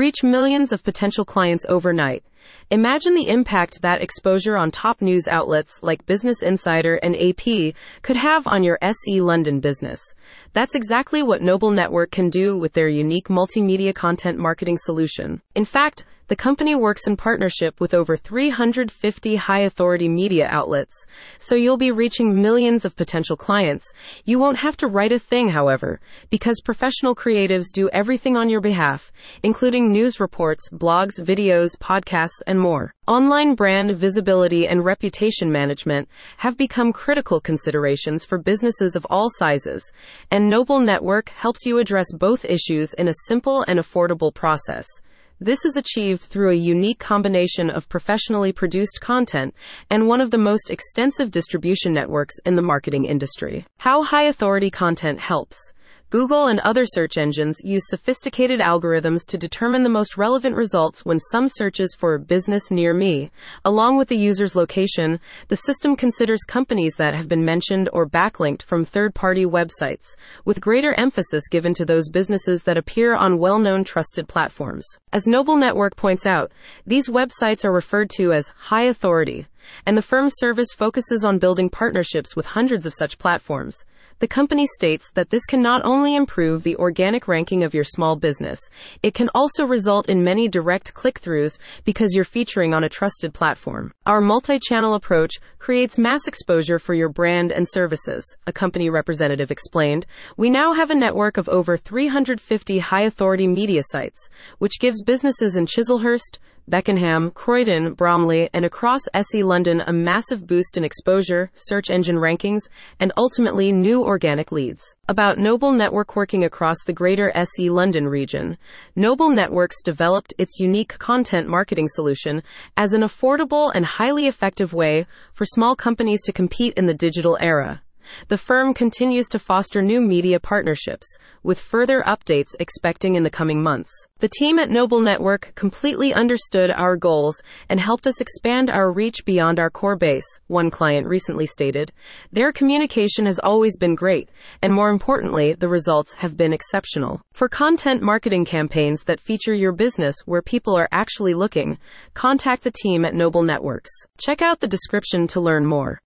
reach millions of potential clients overnight. Imagine the impact that exposure on top news outlets like Business Insider and AP could have on your SE London business. That's exactly what Noble Network can do with their unique multimedia content marketing solution. In fact, the company works in partnership with over 350 high authority media outlets, so you'll be reaching millions of potential clients. You won't have to write a thing, however, because professional creatives do everything on your behalf, including news reports, blogs, videos, podcasts, and more. Online brand visibility and reputation management have become critical considerations for businesses of all sizes, and Noble Network helps you address both issues in a simple and affordable process. This is achieved through a unique combination of professionally produced content and one of the most extensive distribution networks in the marketing industry. How high authority content helps. Google and other search engines use sophisticated algorithms to determine the most relevant results when some searches for a business near me. Along with the user's location, the system considers companies that have been mentioned or backlinked from third party websites, with greater emphasis given to those businesses that appear on well known trusted platforms. As Noble Network points out, these websites are referred to as high authority, and the firm's service focuses on building partnerships with hundreds of such platforms. The company states that this can not only improve the organic ranking of your small business, it can also result in many direct click throughs because you're featuring on a trusted platform. Our multi channel approach creates mass exposure for your brand and services, a company representative explained. We now have a network of over 350 high authority media sites, which gives businesses in Chislehurst, Beckenham, Croydon, Bromley, and across SE London a massive boost in exposure, search engine rankings, and ultimately new organic leads. About Noble Network working across the greater SE London region, Noble Networks developed its unique content marketing solution as an affordable and highly effective way for small companies to compete in the digital era. The firm continues to foster new media partnerships, with further updates expecting in the coming months. The team at Noble Network completely understood our goals and helped us expand our reach beyond our core base, one client recently stated. Their communication has always been great, and more importantly, the results have been exceptional. For content marketing campaigns that feature your business where people are actually looking, contact the team at Noble Networks. Check out the description to learn more.